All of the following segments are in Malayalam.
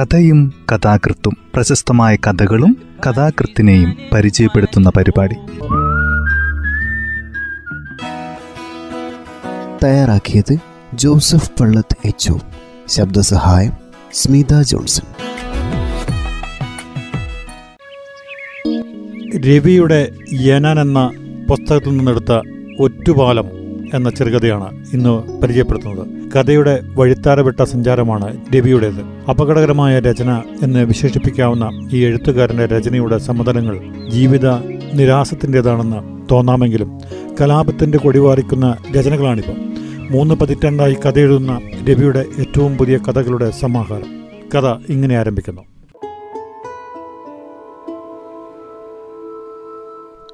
കഥയും കഥാകൃത്തും പ്രശസ്തമായ കഥകളും കഥാകൃത്തിനെയും പരിചയപ്പെടുത്തുന്ന പരിപാടി. തയ്യാറാക്കിയത് ജോസഫ് പള്ളത്ത് എച്ച് ശബ്ദസഹായം സ്മിത ജോൺസൺ. രവിയുടെ യനൻ എന്ന പുസ്തകത്തിൽ നിന്നെടുത്ത ഒറ്റുപാലം എന്ന ചെറുകഥയാണ് ഇന്ന് പരിചയപ്പെടുത്തുന്നത്. കഥയുടെ വഴിത്താരവിട്ട സഞ്ചാരമാണ് രവിയുടേത്. അപകടകരമായ രചന എന്ന് വിശേഷിപ്പിക്കാവുന്ന ഈ എഴുത്തുകാരന്റെ രചനയുടെ സമതലങ്ങൾ ജീവിത നിരാസത്തിന്റെതാണെന്ന് തോന്നാമെങ്കിലും കലാപത്തിന്റെ കൊടിവാറിക്കുന്ന രചനകളാണിവ. മൂന്ന് പതിറ്റാണ്ടായി കഥ എഴുതുന്ന രവിയുടെ ഏറ്റവും പുതിയ കഥകളുടെ സമാഹാരം. കഥ ഇങ്ങനെ ആരംഭിക്കുന്നു.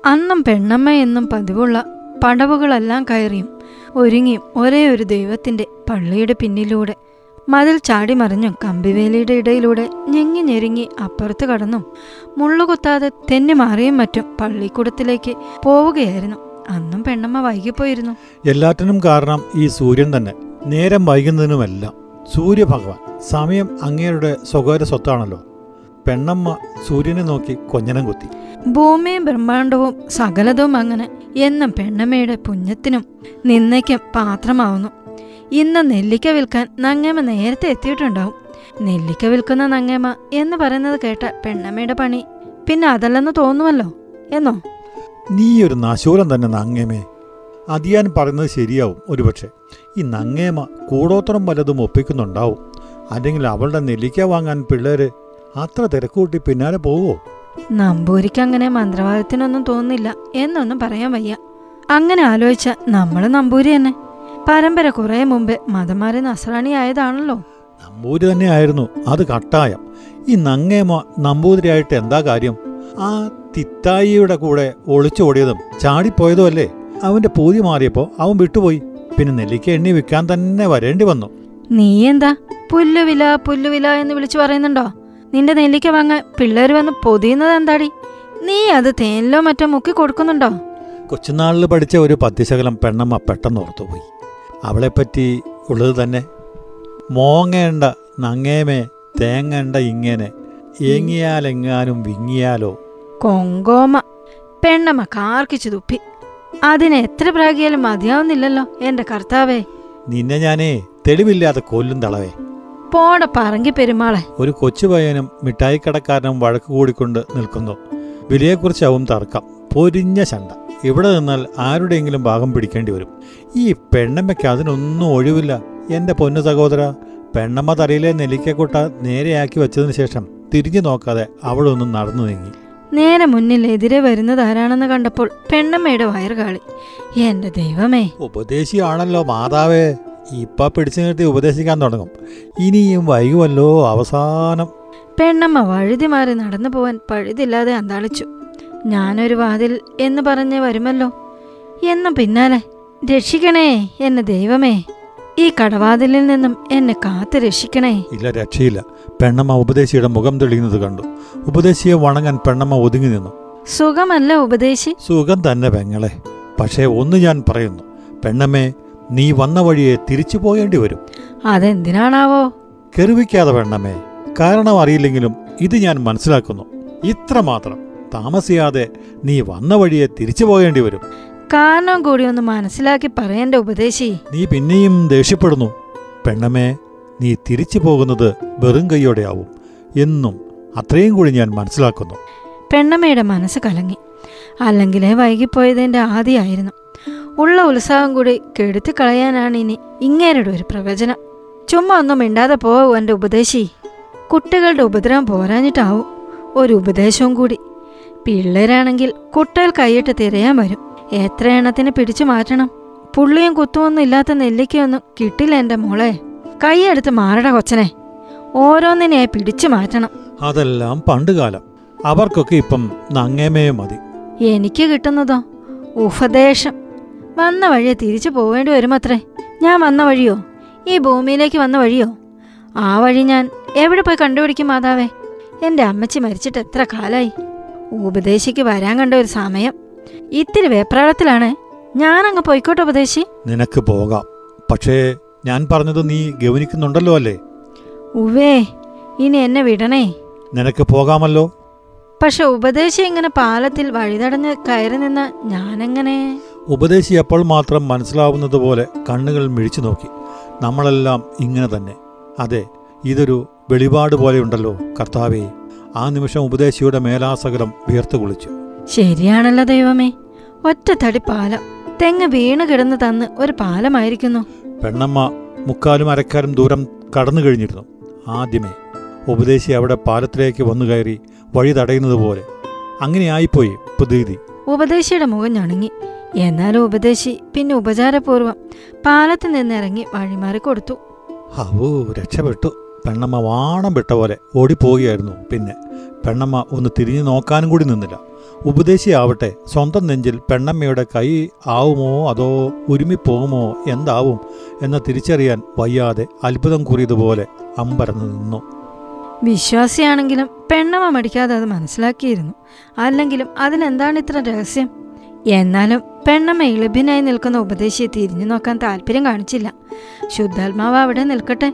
അന്നും പെണ്ണമ്മ എന്നും പതിവുള്ള പടവുകളെല്ലാം കയറിയും ഒരുങ്ങിയും ഒരേ ഒരു ദൈവത്തിന്റെ പള്ളിയുടെ പിന്നിലൂടെ മതിൽ ചാടി മറിഞ്ഞും കമ്പിവേലിയുടെ ഇടയിലൂടെ ഞെങ്ങി ഞെരുങ്ങി അപ്പുറത്ത് കടന്നും മുള്ളുകുത്താതെ തെന്നി മാറിയും മറ്റും പള്ളിക്കൂടത്തിലേക്ക് പോവുകയായിരുന്നു. അന്നും പെണ്ണമ്മ വൈകിപ്പോയിരുന്നു. എല്ലാറ്റിനും കാരണം ഈ സൂര്യൻ തന്നെ. നേരം വൈകുന്നതിനുമെല്ലാം. സൂര്യഭഗവാൻ. സമയം അങ്ങേരുടെ സ്വകാര്യ സ്വത്താണല്ലോ. പെണ്ണമ്മ സൂര്യനെ നോക്കി കൊഞ്ഞനം കുത്തി. ഭൂമിയും ബ്രഹ്മാണ്ടവും സകലതും അങ്ങനെ എന്ന പെണ്ണമ്മയുടെ പുഞ്ഞത്തിനും നിന്നയ്ക്കും പാത്രമാവുന്നു. ഇന്ന് നെല്ലിക്ക വിൽക്കാൻ നങ്ങേമ നേരത്തെ എത്തിയിട്ടുണ്ടാവും. നെല്ലിക്ക വിൽക്കുന്ന നങ്ങേമ എന്ന് പറയുന്നത് കേട്ട പെണ്ണമ്മയുടെ പണി പിന്നെ അതല്ലെന്ന് തോന്നുമല്ലോ എന്നോ? നീ ഒരു നശൂലം തന്നെ നങ്ങേമേ അതിയാൻ പറയുന്നത് ശരിയാവും ഒരുപക്ഷെ. ഈ നങ്ങേമ കൂടോത്രം വല്ലതും ഒപ്പിക്കുന്നുണ്ടാവും. അല്ലെങ്കിൽ അവളുടെ നെല്ലിക്ക വാങ്ങാൻ പിള്ളേര് അത്ര തിരക്കൂട്ടി പിന്നാലെ പോവോ? നമ്പൂരിക്ക് അങ്ങനെ മന്ത്രവാദത്തിനൊന്നും തോന്നില്ല എന്നൊന്നും പറയാൻ വയ്യ. അങ്ങനെ ആലോചിച്ച നമ്മൾ നമ്പൂരി തന്നെ. പരമ്പര കുറെ മുമ്പ് മതം മാറി നസ്രാണി ആയതാണല്ലോ. നമ്പൂരി തന്നെ ആയിരുന്നു. അത് കട്ടായം. ഈ നങ്ങേമോ നമ്പൂതിരിയായിട്ട് എന്താ കാര്യം? ആ തിത്തായിയുടെ കൂടെ ഒളിച്ചോടിയതും ചാടിപ്പോയതും അല്ലേ? അവന്റെ പൂതി മാറിയപ്പോ അവൻ വിട്ടുപോയി. പിന്നെ നെല്ലിക്ക എണ്ണി വിൽക്കാൻ തന്നെ വരേണ്ടി വന്നു. നീ എന്താ പുല്ലുവില പുല്ലുവില എന്ന് വിളിച്ചു പറയുന്നുണ്ടോ? നിന്റെ നെല്ലിക്ക വാങ്ങാൻ പിള്ളേർ വന്ന് പൊതിയുന്നത് എന്താടി? നീ അത് തേനിലോ മറ്റോ മുക്കി കൊടുക്കുന്നുണ്ടോ? കൊച്ചുനാളിൽ പഠിച്ച ഒരു പത്തിശകലം പെണ്ണമ്മ പെട്ടെന്ന് ഓർത്തുപോയി. അവളെപ്പറ്റി ഉള്ളത് തന്നെ. മോങ്ങേണ്ട നങ്ങേമേ തേങ്ങേണ്ട ഇങ്ങനെ. ഏങ്ങിയാലെങ്ങാനും വിങ്ങിയാലോ? കൊങ്കോമ. പെണ്ണമ്മ കാർക്കിച്ചു തുപ്പി. അതിന് എത്ര പ്രാഗിയാലും മതിയാവുന്നില്ലല്ലോ എന്റെ കർത്താവേ. നിന്നെ ഞാനേ തെളിവില്ലാതെ കൊല്ലും തളവേ. പോട പറങ്കി പെരുമാളെ. ഒരു കൊച്ചു പയ്യനും മിഠായിക്കടക്കാരനും വഴക്ക് കൂടിക്കൊണ്ട് നിൽക്കുന്നു. വിലയെക്കുറിച്ചാവും തർക്കം. പൊരിഞ്ഞ ചണ്ട. ഇവിടെ നിന്നാൽ ആരുടെയെങ്കിലും ഭാഗം പിടിക്കേണ്ടി വരും. ഈ പെണ്ണമ്മയ്ക്ക് അതിനൊന്നും ഒഴിവില്ല. എന്റെ പൊന്നു സഹോദര പെണ്ണമ്മ തലയിലെ നെല്ലിക്കക്കൊട്ട നേരെയാക്കി വെച്ചതിന് ശേഷം തിരിഞ്ഞു നോക്കാതെ അവളൊന്നും നടന്നു നീങ്ങി. നേരെ മുന്നിൽ എതിരെ വരുന്നത് ആരാണെന്ന് കണ്ടപ്പോൾ പെണ്ണമ്മയുടെ വയറുകാളി. എന്റെ ദൈവമേ. ഉപദേശിയാണല്ലോ മാതാവേ. ഇപ്പ പിടിച്ചു നിർത്തി ഉപദേശിക്കാൻ തുടങ്ങും. ഇനിയും വൈകുമല്ലോ അവസാനം. പെണ്ണമ്മ വഴുതി മാറി നടന്നു പോവാൻ പഴുതില്ലാതെ അന്താളിച്ചു. ഞാനൊരു വാതിൽ എന്ന് പറഞ്ഞ് വരുമല്ലോ. എന്നും പിന്നാലെ രക്ഷിക്കണേ എന്നെ ദൈവമേ. ഈ കടവാതിലിൽ നിന്നും എന്നെ കാത്തു രക്ഷിക്കണേ. ഇല്ല രക്ഷയില്ല. പെണ്ണമ്മ ഉപദേശിയുടെ മുഖം തെളിയുന്നത് കണ്ടു. ഉപദേശിയെ വണങ്ങാൻ പെണ്ണമ്മ ഒതുങ്ങി നിന്നു. സുഖമല്ല ഉപദേശി. സുഖം തന്നെ പെങ്ങളെ. പക്ഷേ ഒന്ന് ഞാൻ പറയുന്നു. പെണ്ണമ്മേ നീ വന്ന വഴിയെ തിരിച്ചു പോകേണ്ടി വരും. അതെന്തിനാണാവോ? കെറിവിക്കാതെ വേണമേ കാരണം അറിയില്ലെങ്കിലും ഇത് ഞാൻ മനസ്സിലാക്കുന്നു. ഇത്രമാത്രം. താമസിയാതെ നീ വന്ന വഴിയെ തിരിച്ചു പോകേണ്ടി വരും. കാരണം കൂടി ഒന്ന് മനസ്സിലാക്കി പറയേണ്ട ഉപദേശി. നീ പിന്നെയും ദേഷ്യപ്പെടുന്നു. പെണ്ണമേ നീ തിരിച്ചു പോകുന്നത് വെറും കൈയോടെയാവും എന്നും അത്രയും കൂടി ഞാൻ മനസ്സിലാക്കുന്നു. പെണ്ണമ്മയുടെ മനസ്സ് കലങ്ങി. അല്ലെങ്കിലേ വൈകിപ്പോയതിന്റെ ആദിയായിരുന്നു. ഉള്ള ഉത്സാഹം കൂടി കെടുത്തി കളയാനാണ് ഇനി ഇങ്ങേരുടെ ഒരു പ്രവചനം. ചുമ്മാ ഒന്നും മിണ്ടാതെ പോവൂ എന്റെ ഉപദേശി. കുട്ടികളുടെ ഉപദ്രവം പോരാഞ്ഞിട്ടാവും ഒരു ഉപദേശവും കൂടി. പിള്ളേരാണെങ്കിൽ കുട്ടകൾ കൈയിട്ട് തിരയാൻ വരും. എത്ര എണ്ണത്തിന് പിടിച്ചു മാറ്റണം? പുള്ളിയും കുത്തുമൊന്നും ഇല്ലാത്ത നെല്ലിക്കയൊന്നും കിട്ടില്ല എന്റെ മോളെ. കൈയെടുത്ത് മാറട കൊച്ചനെ. ഓരോന്നിനെയായി പിടിച്ചു മാറ്റണം. അതെല്ലാം പണ്ടുകാലം അവർക്കൊക്കെ ഇപ്പം നങ്ങേമേ മതി. എനിക്ക് കിട്ടുന്നതോ? ഉപദേശം. വന്ന വഴിയെ തിരിച്ചു പോവേണ്ടി വരുമത്രേ. ഞാൻ വന്ന വഴിയോ? ഈ ഭൂമിയിലേക്ക് വന്ന വഴിയോ? ആ വഴി ഞാൻ എവിടെ പോയി കണ്ടുപിടിക്കും മാതാവേ? എന്റെ അമ്മച്ചി മരിച്ചിട്ട് എത്ര കാലായി? ഉപദേശിക്ക് വരാൻ കണ്ട ഒരു സമയം. ഇത്തിരി വേപ്രാളത്തിലാണ്. ഞാനങ്ങ് പോയിക്കോട്ടെ ഉപദേശി. നിനക്ക് പോകാം. പക്ഷേ ഞാൻ പറഞ്ഞത് നീ ഗവനിക്കുന്നുണ്ടല്ലോ അല്ലേ? ഉവേ ഇനി എന്നെ വിടണേ. നിനക്ക് പോകാമല്ലോ. പക്ഷെ ഉപദേശി ഇങ്ങനെ പാലത്തിൽ വഴിതടഞ്ഞ് കയറി നിന്ന് ഞാനെങ്ങനെ? ഉപദേശി എപ്പോൾ മാത്രം മനസ്സിലാവുന്നത് പോലെ കണ്ണുകൾ മിഴിച്ചു നോക്കി. നമ്മളെല്ലാം ഇങ്ങനെ തന്നെ. അതെ ഇതൊരു വെളിപാട് പോലെയുണ്ടല്ലോ കർത്താവേ. ആ നിമിഷം ഉപദേശിയുടെ മേലാസകലം വിയർത്തു കുളിച്ചു. ശരിയാണല്ലോ ദൈവമേ. ഒറ്റ തടി പാലം. തെങ്ങ് വീണ് കിടന്ന് തന്ന് ഒരു പാലമായിരിക്കുന്നു. പെണ്ണമ്മ മുക്കാലും അരക്കാലും ദൂരം കടന്നു കഴിഞ്ഞിരുന്നു. ആദ്യമേ ഉപദേശി അവിടെ പാലത്തിലേക്ക് വന്നു കയറി വഴി തടയുന്നത് പോലെ. അങ്ങനെയായിപ്പോയി പ്രതീതി ഉപദേശിയുടെ മുഖം ഞണങ്ങി. എന്നാലും ഉപദേശി പിന്നെ ഉപചാരപൂർവം പാലത്തിൽ നിന്നിറങ്ങി വഴിമാറി കൊടുത്തു. രക്ഷപ്പെട്ടു. പെണ്ണമ്മ വാണം വിട്ട പോലെ ഓടിപ്പോവുകയായിരുന്നു. പിന്നെ പെണ്ണമ്മ ഒന്ന് തിരിഞ്ഞു നോക്കാനും കൂടി നിന്നില്ല. ഉപദേശിയാവട്ടെ സ്വന്തം നെഞ്ചിൽ പെണ്ണമ്മയുടെ കൈ ആവുമോ അതോ ഉരുമിപ്പോകുമോ എന്താവും എന്ന് തിരിച്ചറിയാൻ വയ്യാതെ അത്ഭുതം കുറിയതുപോലെ അമ്പരന്ന് നിന്നു. വിശ്വാസിയാണെങ്കിലും പെണ്ണമ്മ മടിക്കാതെ അത് മനസ്സിലാക്കിയിരുന്നു. അല്ലെങ്കിലും അതിനെന്താണ് ഇത്ര രഹസ്യം? എന്നാലും പെണ്ണമ്മ നിൽക്കുന്ന ഉപദേശിയെ തിരിഞ്ഞു നോക്കാൻ താല്പര്യം കാണിച്ചില്ല. ശുദ്ധാത്മാവ് അവിടെ നിൽക്കട്ടെ.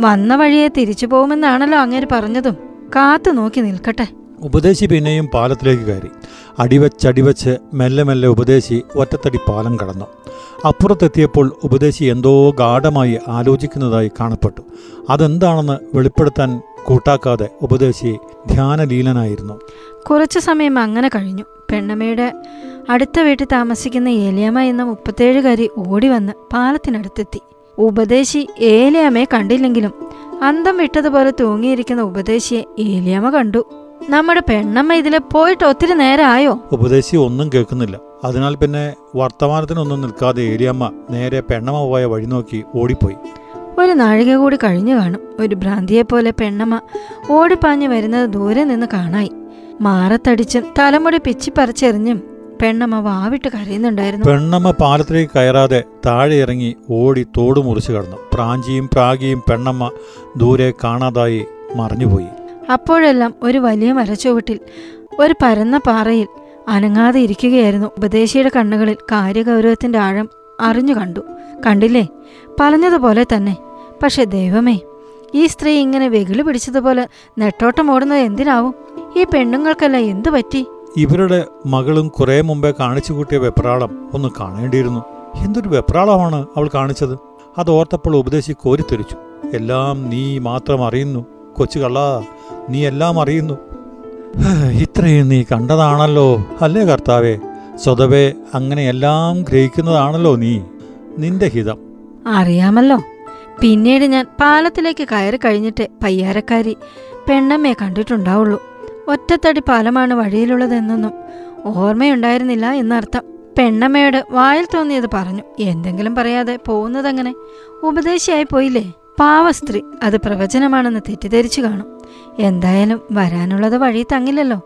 വന്ന വഴിയെ തിരിച്ചു പോകുമെന്നാണല്ലോ അങ്ങേര് പറഞ്ഞതും. കാത്തു നോക്കി നിൽക്കട്ടെ. ഉപദേശി പിന്നെയും പാലത്തിലേക്ക് കയറി. അടിവച്ചടിവച്ച് മെല്ലെ മെല്ലെ ഉപദേശി ഒറ്റത്തടി പാലം കടന്നു. അപ്പുറത്തെത്തിയപ്പോൾ ഉപദേശി എന്തോ ഗാഠമായി ആലോചിക്കുന്നതായി കാണപ്പെട്ടു. അതെന്താണെന്ന് വെളിപ്പെടുത്താൻ കൂട്ടാക്കാതെ ഉപദേശി ധ്യാനലീലനായിരുന്നു. കുറച്ചു സമയം അങ്ങനെ കഴിഞ്ഞു. പെണ്ണമ്മയുടെ അടുത്ത വീട്ടിൽ താമസിക്കുന്ന ഏലിയമ്മ എന്ന മുപ്പത്തേഴുകാരി ഓടി വന്ന് പാലത്തിനടുത്തെത്തി. ഉപദേശി ഏലിയമ്മയെ കണ്ടില്ലെങ്കിലും അന്തം വിട്ടതുപോലെ തൂങ്ങിയിരിക്കുന്ന ഉപദേശിയെ ഏലിയമ്മ കണ്ടു. നമ്മുടെ പെണ്ണമ്മ ഇതിലെ പോയിട്ട് ഒത്തിരി നേരമായോ ഉപദേശി ഒന്നും കേൾക്കുന്നില്ല. അതിനാൽ പിന്നെ വർത്തമാനത്തിനൊന്നും നിൽക്കാതെ ഏലിയമ്മ നേരെ പെണ്ണമ്മ പോയ വഴി നോക്കി ഓടിപ്പോയി. ഒരു നാഴിക കൂടി കഴിഞ്ഞു കാണും. ഒരു ഭ്രാന്തിയെപ്പോലെ പെണ്ണമ്മ ഓടിപ്പാഞ്ഞു വരുന്നത് ദൂരെ നിന്ന് കാണായി. മാറത്തടിച്ചും തലമുടി പിച്ചിപ്പറിച്ചെറിഞ്ഞും പെണ്ണമ്മ വാവിട്ട് കരയുന്നുണ്ടായിരുന്നു. പെണ്ണമ്മ പാലത്തിലേക്ക് കയറാതെ താഴെ ഇറങ്ങി ഓടി തോട് മുറിച്ചു കടന്നു. പ്രാഞ്ചിയും പ്രാഗിയും പെണ്ണമ്മ ദൂരെ കാണാതായി മറിഞ്ഞുപോയി. അപ്പോഴെല്ലാം ഒരു വലിയ മരച്ചുവട്ടിൽ ഒരു പരന്ന പാറയിൽ അനങ്ങാതെ ഇരിക്കുകയായിരുന്നു. ഉപദേശിയുടെ കണ്ണുകളിൽ കാര്യഗൗരവത്തിന്റെ ആഴം അറിഞ്ഞു കണ്ടു. കണ്ടില്ലേ? പറഞ്ഞതുപോലെ തന്നെ. പക്ഷെ ദൈവമേ ഈ സ്ത്രീ ഇങ്ങനെ വെകിളി പിടിച്ചതുപോലെ നെട്ടോട്ടം ഓടുന്നത് എന്തിനാവും? ഈ പെണ്ണുങ്ങൾക്കെല്ലാം എന്തു പറ്റി? ഇവരുടെ മകളും കുറെ മുമ്പേ കാണിച്ചു കൂട്ടിയ വെപ്രാളം ഒന്ന് കാണേണ്ടിയിരുന്നു. എന്തൊരു വെപ്രാളമാണ് അവൾ കാണിച്ചത്? അത് ഓർത്തപ്പോൾ ഉപദേശി കോരിത്തെരിച്ചു എല്ലാം നീ മാത്രം അറിയുന്നു കൊച്ചു കള്ളാ നീ എല്ലാം അറിയുന്നു. ഇത്രയും നീ കണ്ടതാണല്ലോ അല്ലേ കർത്താവേ? സ്വതവേ അങ്ങനെ എല്ലാം ഗ്രഹിക്കുന്നതാണല്ലോ നീ. നിന്റെ ഹിതം. അറിയാമല്ലോ. പിന്നീട് ഞാൻ പാലത്തിലേക്ക് കയറി കഴിഞ്ഞിട്ട് പയ്യാരക്കാരി പെണ്ണമ്മയെ കണ്ടിട്ടുണ്ടാവുള്ളൂ. ഒറ്റത്തടി പാലമാണ് വഴിയിലുള്ളതെന്നൊന്നും ഓർമ്മയുണ്ടായിരുന്നില്ല എന്നർത്ഥം. പെണ്ണമ്മയോട് വായിൽ തോന്നിയത് പറഞ്ഞു എന്തെങ്കിലും പറയാതെ പോകുന്നതങ്ങനെ? ഉപദേശിയായി പോയില്ലേ? പാവ സ്ത്രീ അത് പ്രവചനമാണെന്ന് തെറ്റിദ്ധരിച്ചു കാണും. എന്തായാലും വരാനുള്ളത് വഴി തങ്ങില്ലല്ലോ.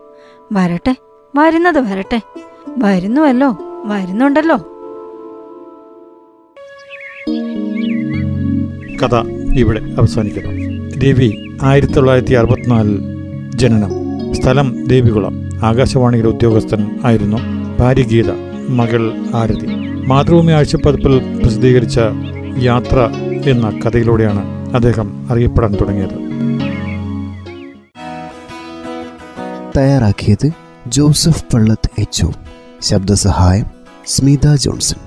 വരട്ടെ വരുന്നത് വരട്ടെ. വരുന്നുവല്ലോ വരുന്നുണ്ടല്ലോ. കഥ ഇവിടെ അവസാനിക്കുന്നു. രവി ആയിരത്തി തൊള്ളായിരത്തി അറുപത്തിനാലിൽ ജനനം. സ്ഥലം ദേവികുളം. ആകാശവാണിയുടെ ഉദ്യോഗസ്ഥൻ ആയിരുന്നു. ഭാര്യ ഗീത മകൾ ആരതി. മാതൃഭൂമി ആഴ്ചപ്പതിപ്പിൽ പ്രസിദ്ധീകരിച്ച യാത്ര എന്ന കഥയിലൂടെയാണ് അദ്ദേഹം അറിയപ്പെടാൻ തുടങ്ങിയത്. തയ്യാറാക്കിയത് ജോസഫ് പള്ളത്ത് എച്ച് ശബ്ദസഹായം സ്മിത ജോൺസൺ.